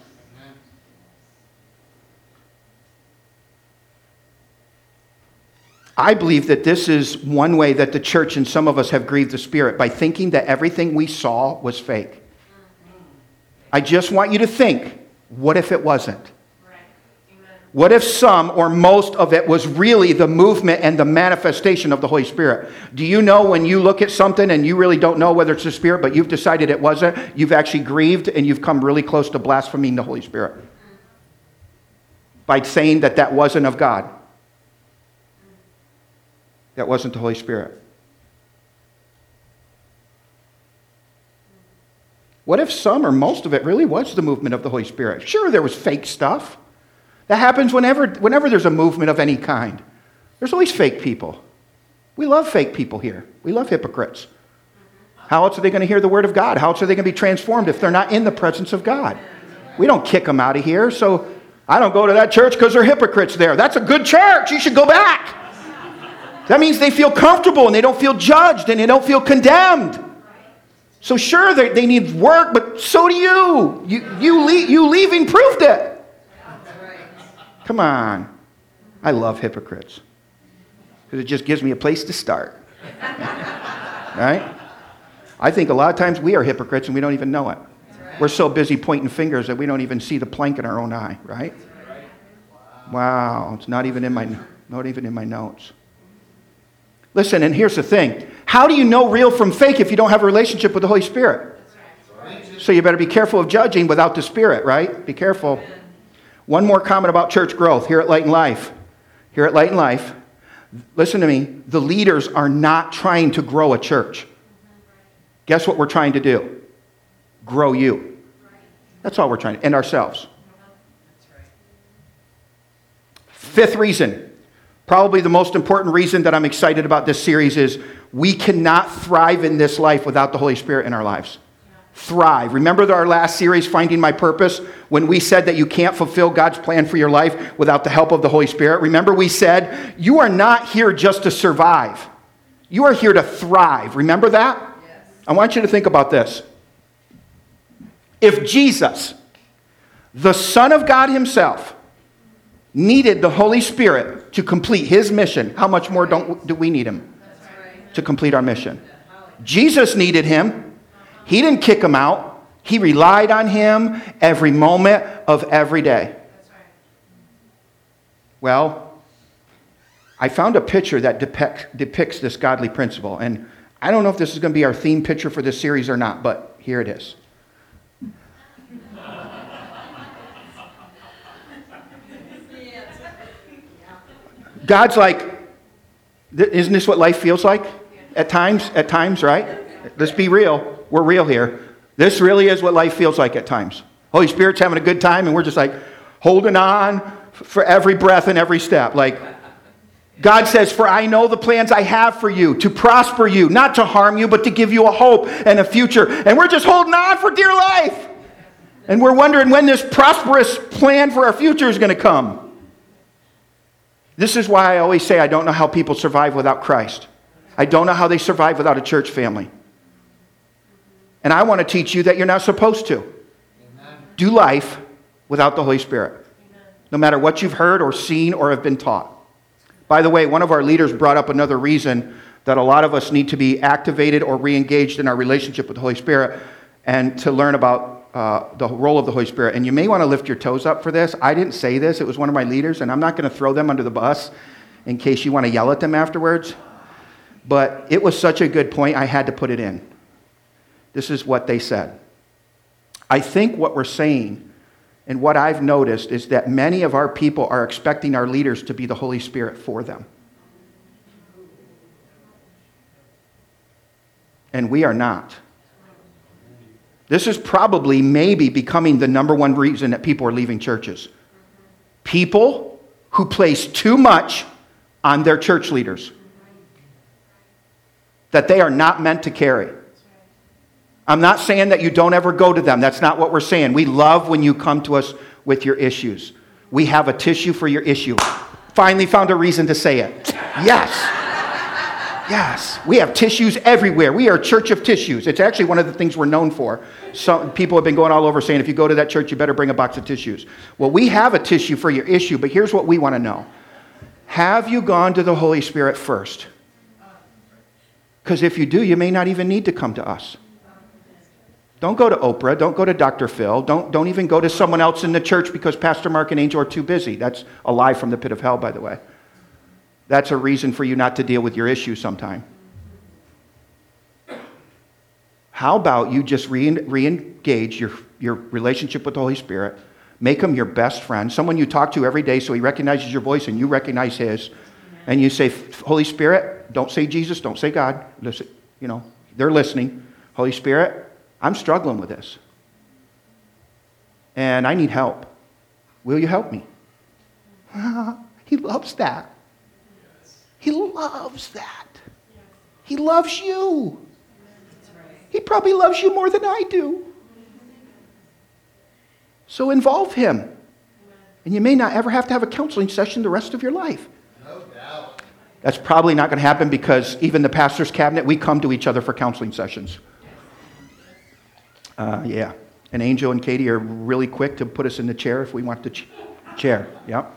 I believe that this is one way that the church and some of us have grieved the Spirit by thinking that everything we saw was fake. I just want you to think what if it wasn't? What if some or most of it was really the movement and the manifestation of the Holy Spirit? Do you know when you look at something and you really don't know whether it's the Spirit, but you've decided it wasn't, you've actually grieved and you've come really close to blaspheming the Holy Spirit by saying that that wasn't of God? That wasn't the Holy Spirit? What if some or most of it really was the movement of the Holy Spirit? Sure, there was fake stuff. That happens whenever, whenever there's a movement of any kind. There's always fake people. We love fake people here. We love hypocrites. How else are they going to hear the word of God? How else are they going to be transformed if they're not in the presence of God? We don't kick them out of here. So I don't go to that church because they're hypocrites there. That's a good church. You should go back. That means they feel comfortable and they don't feel judged and they don't feel condemned. So, sure, they, they need work, but so do you. You, you, le- you leaving proved it. Come on. I love hypocrites because it just gives me a place to start. right? I think a lot of times we are hypocrites and we don't even know it. We're so busy pointing fingers that we don't even see the plank in our own eye, right? Wow, it's not even in my, not even in my notes. Listen, and here's the thing how do you know real from fake if you don't have a relationship with the Holy Spirit? So you better be careful of judging without the Spirit, right? Be careful. One more comment about church growth here at Light and Life. Here at Light and Life, listen to me, the leaders are not trying to grow a church. Guess what we're trying to do? Grow you. That's all we're trying to, and ourselves. Fifth reason Probably the most important reason that I'm excited about this series is we cannot thrive in this life without the Holy Spirit in our lives. Thrive. Remember our last series, Finding My Purpose, when we said that you can't fulfill God's plan for your life without the help of the Holy Spirit? Remember we said, you are not here just to survive, you are here to thrive. Remember that? Yes. I want you to think about this. If Jesus, the Son of God Himself, needed the Holy Spirit to complete his mission, how much more don't, do we need him to complete our mission? Jesus needed him. He didn't kick him out, he relied on him every moment of every day. Well, I found a picture that depict, depicts this godly principle. And I don't know if this is going to be our theme picture for this series or not, but here it is. God's like, isn't this what life feels like? At times, at times, right? Let's be real. We're real here. This really is what life feels like at times. Holy Spirit's having a good time, and we're just like holding on for every breath and every step. Like, God says, For I know the plans I have for you, to prosper you, not to harm you, but to give you a hope and a future. And we're just holding on for dear life. And we're wondering when this prosperous plan for our future is going to come. This is why I always say I don't know how people survive without Christ. I don't know how they survive without a church family. And I want to teach you that you're not supposed to. Amen. Do life without the Holy Spirit, Amen. no matter what you've heard or seen or have been taught. By the way, one of our leaders brought up another reason that a lot of us need to be activated or re engaged in our relationship with the Holy Spirit and to learn about uh, the role of the Holy Spirit. And you may want to lift your toes up for this. I didn't say this, it was one of my leaders, and I'm not going to throw them under the bus in case you want to yell at them afterwards. But it was such a good point, I had to put it in. This is what they said. I think what we're saying and what I've noticed is that many of our people are expecting our leaders to be the Holy Spirit for them. And we are not. This is probably, maybe, becoming the number one reason that people are leaving churches. People who place too much on their church leaders that they are not meant to carry. I'm not saying that you don't ever go to them. That's not what we're saying. We love when you come to us with your issues. We have a tissue for your issue. Finally found a reason to say it. Yes. Yes, we have tissues everywhere. We are a church of tissues. It's actually one of the things we're known for. Some people have been going all over saying, if you go to that church, you better bring a box of tissues. Well, we have a tissue for your issue, but here's what we want to know Have you gone to the Holy Spirit first? Because if you do, you may not even need to come to us. Don't go to Oprah. Don't go to Dr. Phil. Don't, don't even go to someone else in the church because Pastor Mark and Angel are too busy. That's a lie from the pit of hell, by the way. That's a reason for you not to deal with your issue sometime. How about you just re engage your, your relationship with the Holy Spirit? Make him your best friend, someone you talk to every day so he recognizes your voice and you recognize his. And you say, Holy Spirit, Spirit, don't say Jesus, don't say God. Listen, you know, they're listening. Holy Spirit, I'm struggling with this. And I need help. Will you help me? he loves that. He loves that. He loves you. He probably loves you more than I do. So involve him. And you may not ever have to have a counseling session the rest of your life. No doubt. That's probably not going to happen because even the pastor's cabinet, we come to each other for counseling sessions. Uh, yeah. And Angel and Katie are really quick to put us in the chair if we want the ch- chair. Yep.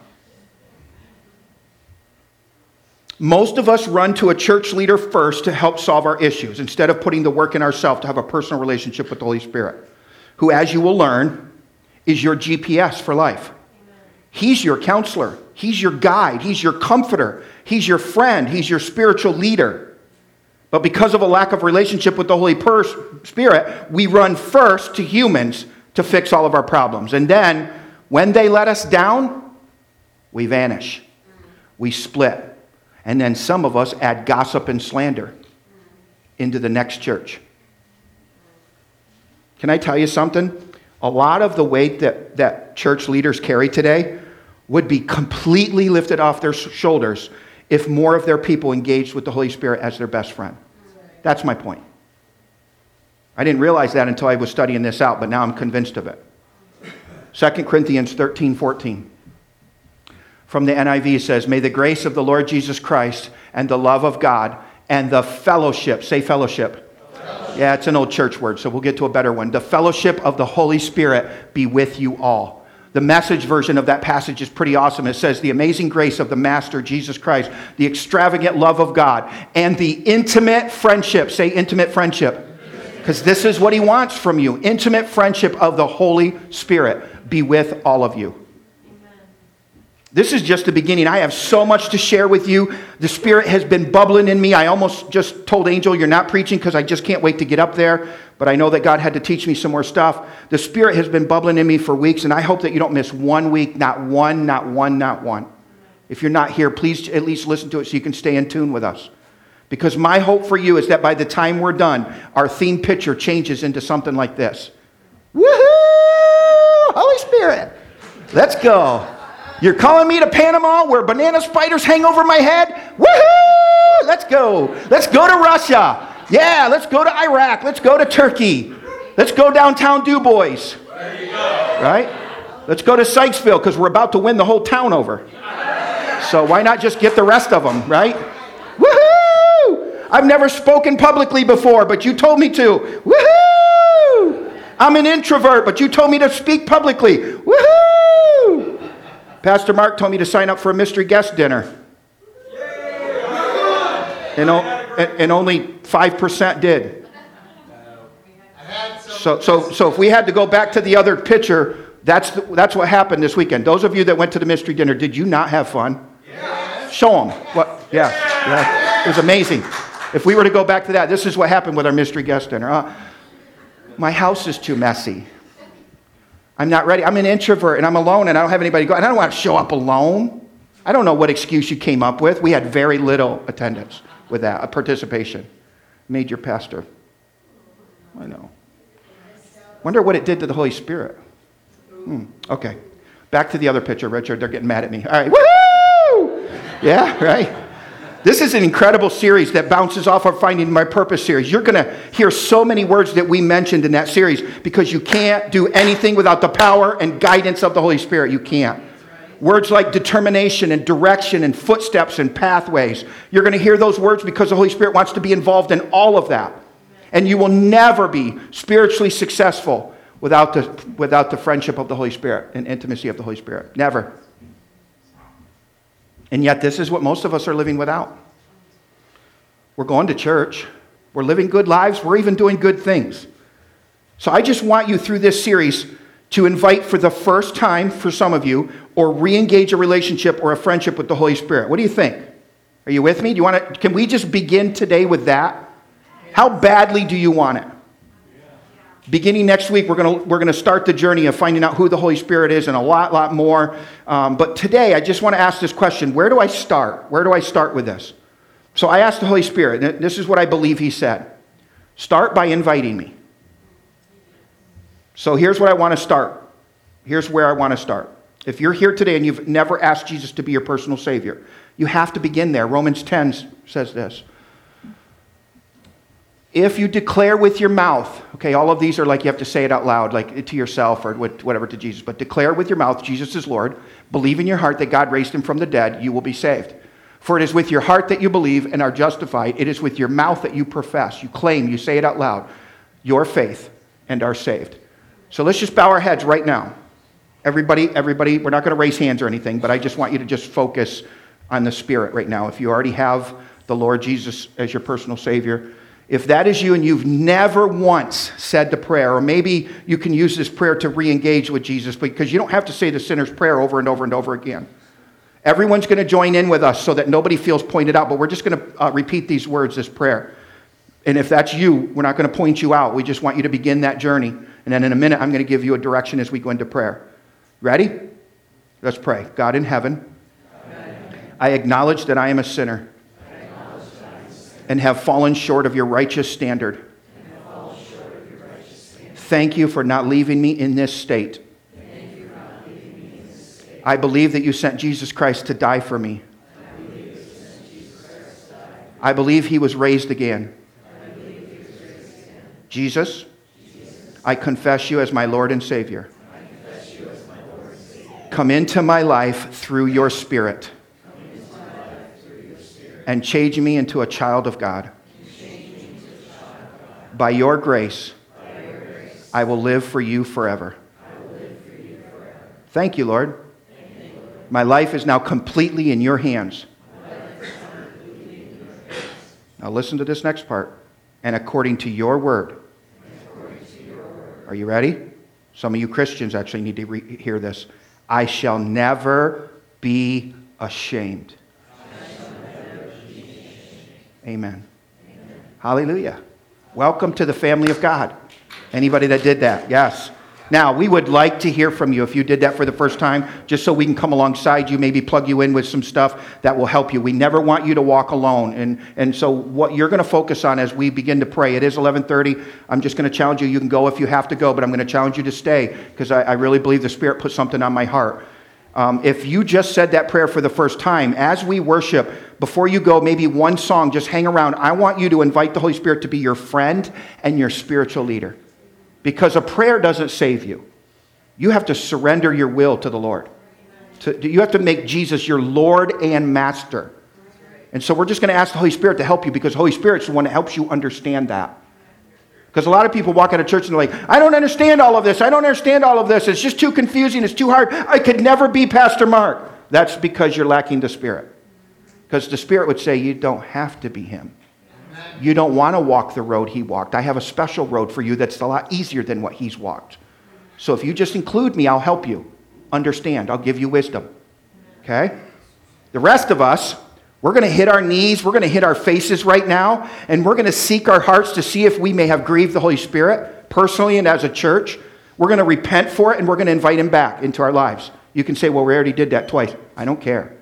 Most of us run to a church leader first to help solve our issues instead of putting the work in ourselves to have a personal relationship with the Holy Spirit, who, as you will learn, is your GPS for life. He's your counselor, He's your guide, He's your comforter, He's your friend, He's your spiritual leader. But because of a lack of relationship with the Holy Spirit, we run first to humans to fix all of our problems. And then, when they let us down, we vanish, we split. And then some of us add gossip and slander into the next church. Can I tell you something? A lot of the weight that, that church leaders carry today would be completely lifted off their shoulders if more of their people engaged with the Holy Spirit as their best friend. That's my point. I didn't realize that until I was studying this out, but now I'm convinced of it. 2 Corinthians 13 14 from the NIV says, May the grace of the Lord Jesus Christ and the love of God and the fellowship, say fellowship. Yeah, it's an old church word, so we'll get to a better one. The fellowship of the Holy Spirit be with you all. The message version of that passage is pretty awesome. It says, The amazing grace of the Master, Jesus Christ, the extravagant love of God, and the intimate friendship. Say intimate friendship. Because this is what he wants from you intimate friendship of the Holy Spirit be with all of you. This is just the beginning. I have so much to share with you. The Spirit has been bubbling in me. I almost just told Angel, You're not preaching because I just can't wait to get up there. But I know that God had to teach me some more stuff. The Spirit has been bubbling in me for weeks, and I hope that you don't miss one week, not one, not one, not one. If you're not here, please at least listen to it so you can stay in tune with us. Because my hope for you is that by the time we're done, our theme picture changes into something like this Woohoo! Holy Spirit! Let's go. You're calling me to Panama where banana spiders hang over my head? Woohoo! Let's go. Let's go to Russia. Yeah, let's go to Iraq. Let's go to Turkey. Let's go downtown DuBois. Right? Let's go to Sykesville because we're about to win the whole town over. So why not just get the rest of them, right? Woohoo! I've never spoken publicly before, but you told me to. Woohoo! I'm an introvert, but you told me to speak publicly. Woohoo! Pastor Mark told me to sign up for a mystery guest dinner. And, and only 5% did. So, so, so if we had to go back to the other picture, that's, the, that's what happened this weekend. Those of you that went to the mystery dinner, did you not have fun? Show them. What? Yeah, yeah. It was amazing. If we were to go back to that, this is what happened with our mystery guest dinner. Uh, my house is too messy. I'm not ready. I'm an introvert and I'm alone and I don't have anybody go. And I don't want to show up alone. I don't know what excuse you came up with. We had very little attendance with that, a participation. Made your pastor. I know. Wonder what it did to the Holy Spirit. Hmm. Okay. Back to the other picture, Richard. They're getting mad at me. All right. Woohoo! Yeah, right? This is an incredible series that bounces off our Finding My Purpose series. You're going to hear so many words that we mentioned in that series because you can't do anything without the power and guidance of the Holy Spirit. You can't. Words like determination and direction and footsteps and pathways. You're going to hear those words because the Holy Spirit wants to be involved in all of that. And you will never be spiritually successful without the, without the friendship of the Holy Spirit and intimacy of the Holy Spirit. Never. And yet, this is what most of us are living without. We're going to church, we're living good lives, we're even doing good things. So, I just want you through this series to invite for the first time for some of you or re engage a relationship or a friendship with the Holy Spirit. What do you think? Are you with me? Do you want to, can we just begin today with that? How badly do you want it? Beginning next week, we're going we're gonna start the journey of finding out who the Holy Spirit is and a lot, lot more. Um, but today, I just want to ask this question Where do I start? Where do I start with this? So I asked the Holy Spirit, and this is what I believe He said start by inviting me. So here's what I want to start. Here's where I want to start. If you're here today and you've never asked Jesus to be your personal Savior, you have to begin there. Romans 10 says this. If you declare with your mouth, okay, all of these are like you have to say it out loud, like to yourself or whatever to Jesus, but declare with your mouth Jesus is Lord, believe in your heart that God raised him from the dead, you will be saved. For it is with your heart that you believe and are justified, it is with your mouth that you profess, you claim, you say it out loud, your faith, and are saved. So let's just bow our heads right now. Everybody, everybody, we're not going to raise hands or anything, but I just want you to just focus on the Spirit right now. If you already have the Lord Jesus as your personal Savior, if that is you and you've never once said the prayer, or maybe you can use this prayer to re engage with Jesus because you don't have to say the sinner's prayer over and over and over again. Everyone's going to join in with us so that nobody feels pointed out, but we're just going to uh, repeat these words, this prayer. And if that's you, we're not going to point you out. We just want you to begin that journey. And then in a minute, I'm going to give you a direction as we go into prayer. Ready? Let's pray. God in heaven, Amen. I acknowledge that I am a sinner and have fallen short of your righteous standard. Thank you for not leaving me in this state. I believe that you sent Jesus Christ to die for me. I believe he was raised again. Jesus, I confess you as my Lord and Savior. Come into my life through your Spirit and change me into a child of God. By your grace, I will live for you forever. Thank you, Lord. My life is now completely in your hands. Now, listen to this next part. And according to your word. Are you ready? Some of you Christians actually need to re- hear this. I shall never be ashamed. Amen. Amen. Hallelujah. Welcome to the family of God. Anybody that did that? Yes. Now, we would like to hear from you if you did that for the first time, just so we can come alongside you, maybe plug you in with some stuff that will help you. We never want you to walk alone. And, and so what you're going to focus on as we begin to pray, it is 1130. I'm just going to challenge you. You can go if you have to go, but I'm going to challenge you to stay because I, I really believe the Spirit put something on my heart. Um, if you just said that prayer for the first time, as we worship, before you go, maybe one song, just hang around. I want you to invite the Holy Spirit to be your friend and your spiritual leader. Because a prayer doesn't save you. You have to surrender your will to the Lord. To, you have to make Jesus your Lord and Master. And so we're just going to ask the Holy Spirit to help you because Holy Spirit's the one that helps you understand that. Because a lot of people walk out of church and they're like, I don't understand all of this. I don't understand all of this. It's just too confusing. It's too hard. I could never be Pastor Mark. That's because you're lacking the Spirit. Because the Spirit would say, You don't have to be him. You don't want to walk the road he walked. I have a special road for you that's a lot easier than what he's walked. So if you just include me, I'll help you understand. I'll give you wisdom. Okay? The rest of us, we're going to hit our knees, we're going to hit our faces right now, and we're going to seek our hearts to see if we may have grieved the Holy Spirit personally and as a church. We're going to repent for it and we're going to invite him back into our lives. You can say, well, we already did that twice. I don't care.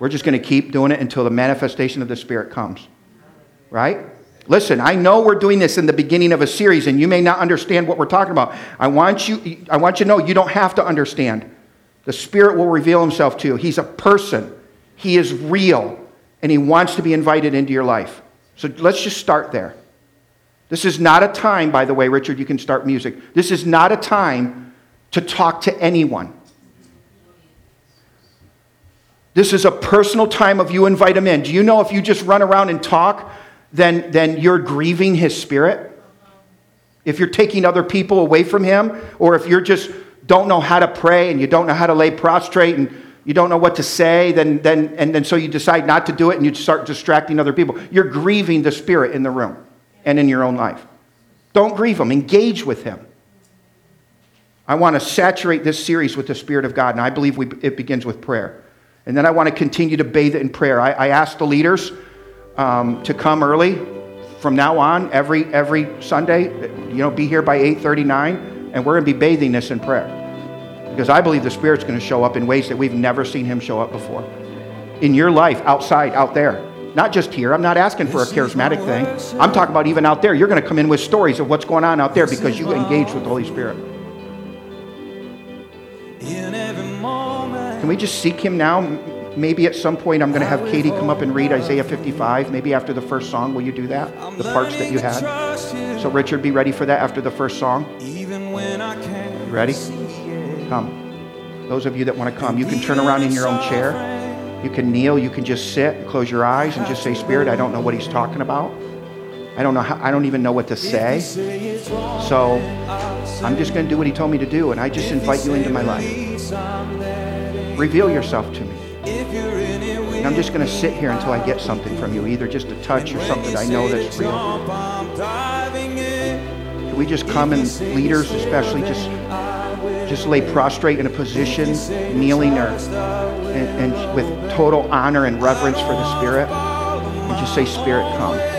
We're just going to keep doing it until the manifestation of the Spirit comes. Right? Listen, I know we're doing this in the beginning of a series and you may not understand what we're talking about. I want you, I want you to know you don't have to understand. The Spirit will reveal Himself to you. He's a person, He is real and He wants to be invited into your life. So let's just start there. This is not a time, by the way, Richard, you can start music. This is not a time to talk to anyone. This is a personal time of you invite him in. Do you know if you just run around and talk, then, then you're grieving his spirit? If you're taking other people away from him, or if you're just don't know how to pray and you don't know how to lay prostrate and you don't know what to say, then, then, and then so you decide not to do it and you start distracting other people. You're grieving the Spirit in the room and in your own life. Don't grieve Him, engage with Him. I want to saturate this series with the Spirit of God, and I believe we, it begins with prayer. And then I want to continue to bathe it in prayer. I, I the leaders um, to come early from now on, every, every Sunday, you know, be here by 8.39, and we're going to be bathing this in prayer. Because I believe the Spirit's going to show up in ways that we've never seen Him show up before. In your life, outside, out there. not just here. I'm not asking for a charismatic thing. I'm talking about even out there. You're going to come in with stories of what's going on out there because you engage with the Holy Spirit. Can we just seek Him now? Maybe at some point I'm going to have Katie come up and read Isaiah 55. Maybe after the first song, will you do that? The parts that you had. So, Richard, be ready for that after the first song. You ready? Come. Those of you that want to come, you can turn around in your own chair. You can kneel. You can just sit and close your eyes and just say, Spirit, I don't know what he's talking about. I don't know how, I don't even know what to say. So I'm just going to do what he told me to do, and I just invite you into my life. Reveal yourself to me. And I'm just going to sit here until I get something from you, either just a touch or something I know that's real. Can we just come and leaders, especially, just just lay prostrate in a position, kneeling or and, and with total honor and reverence for the Spirit, and just say, Spirit, come.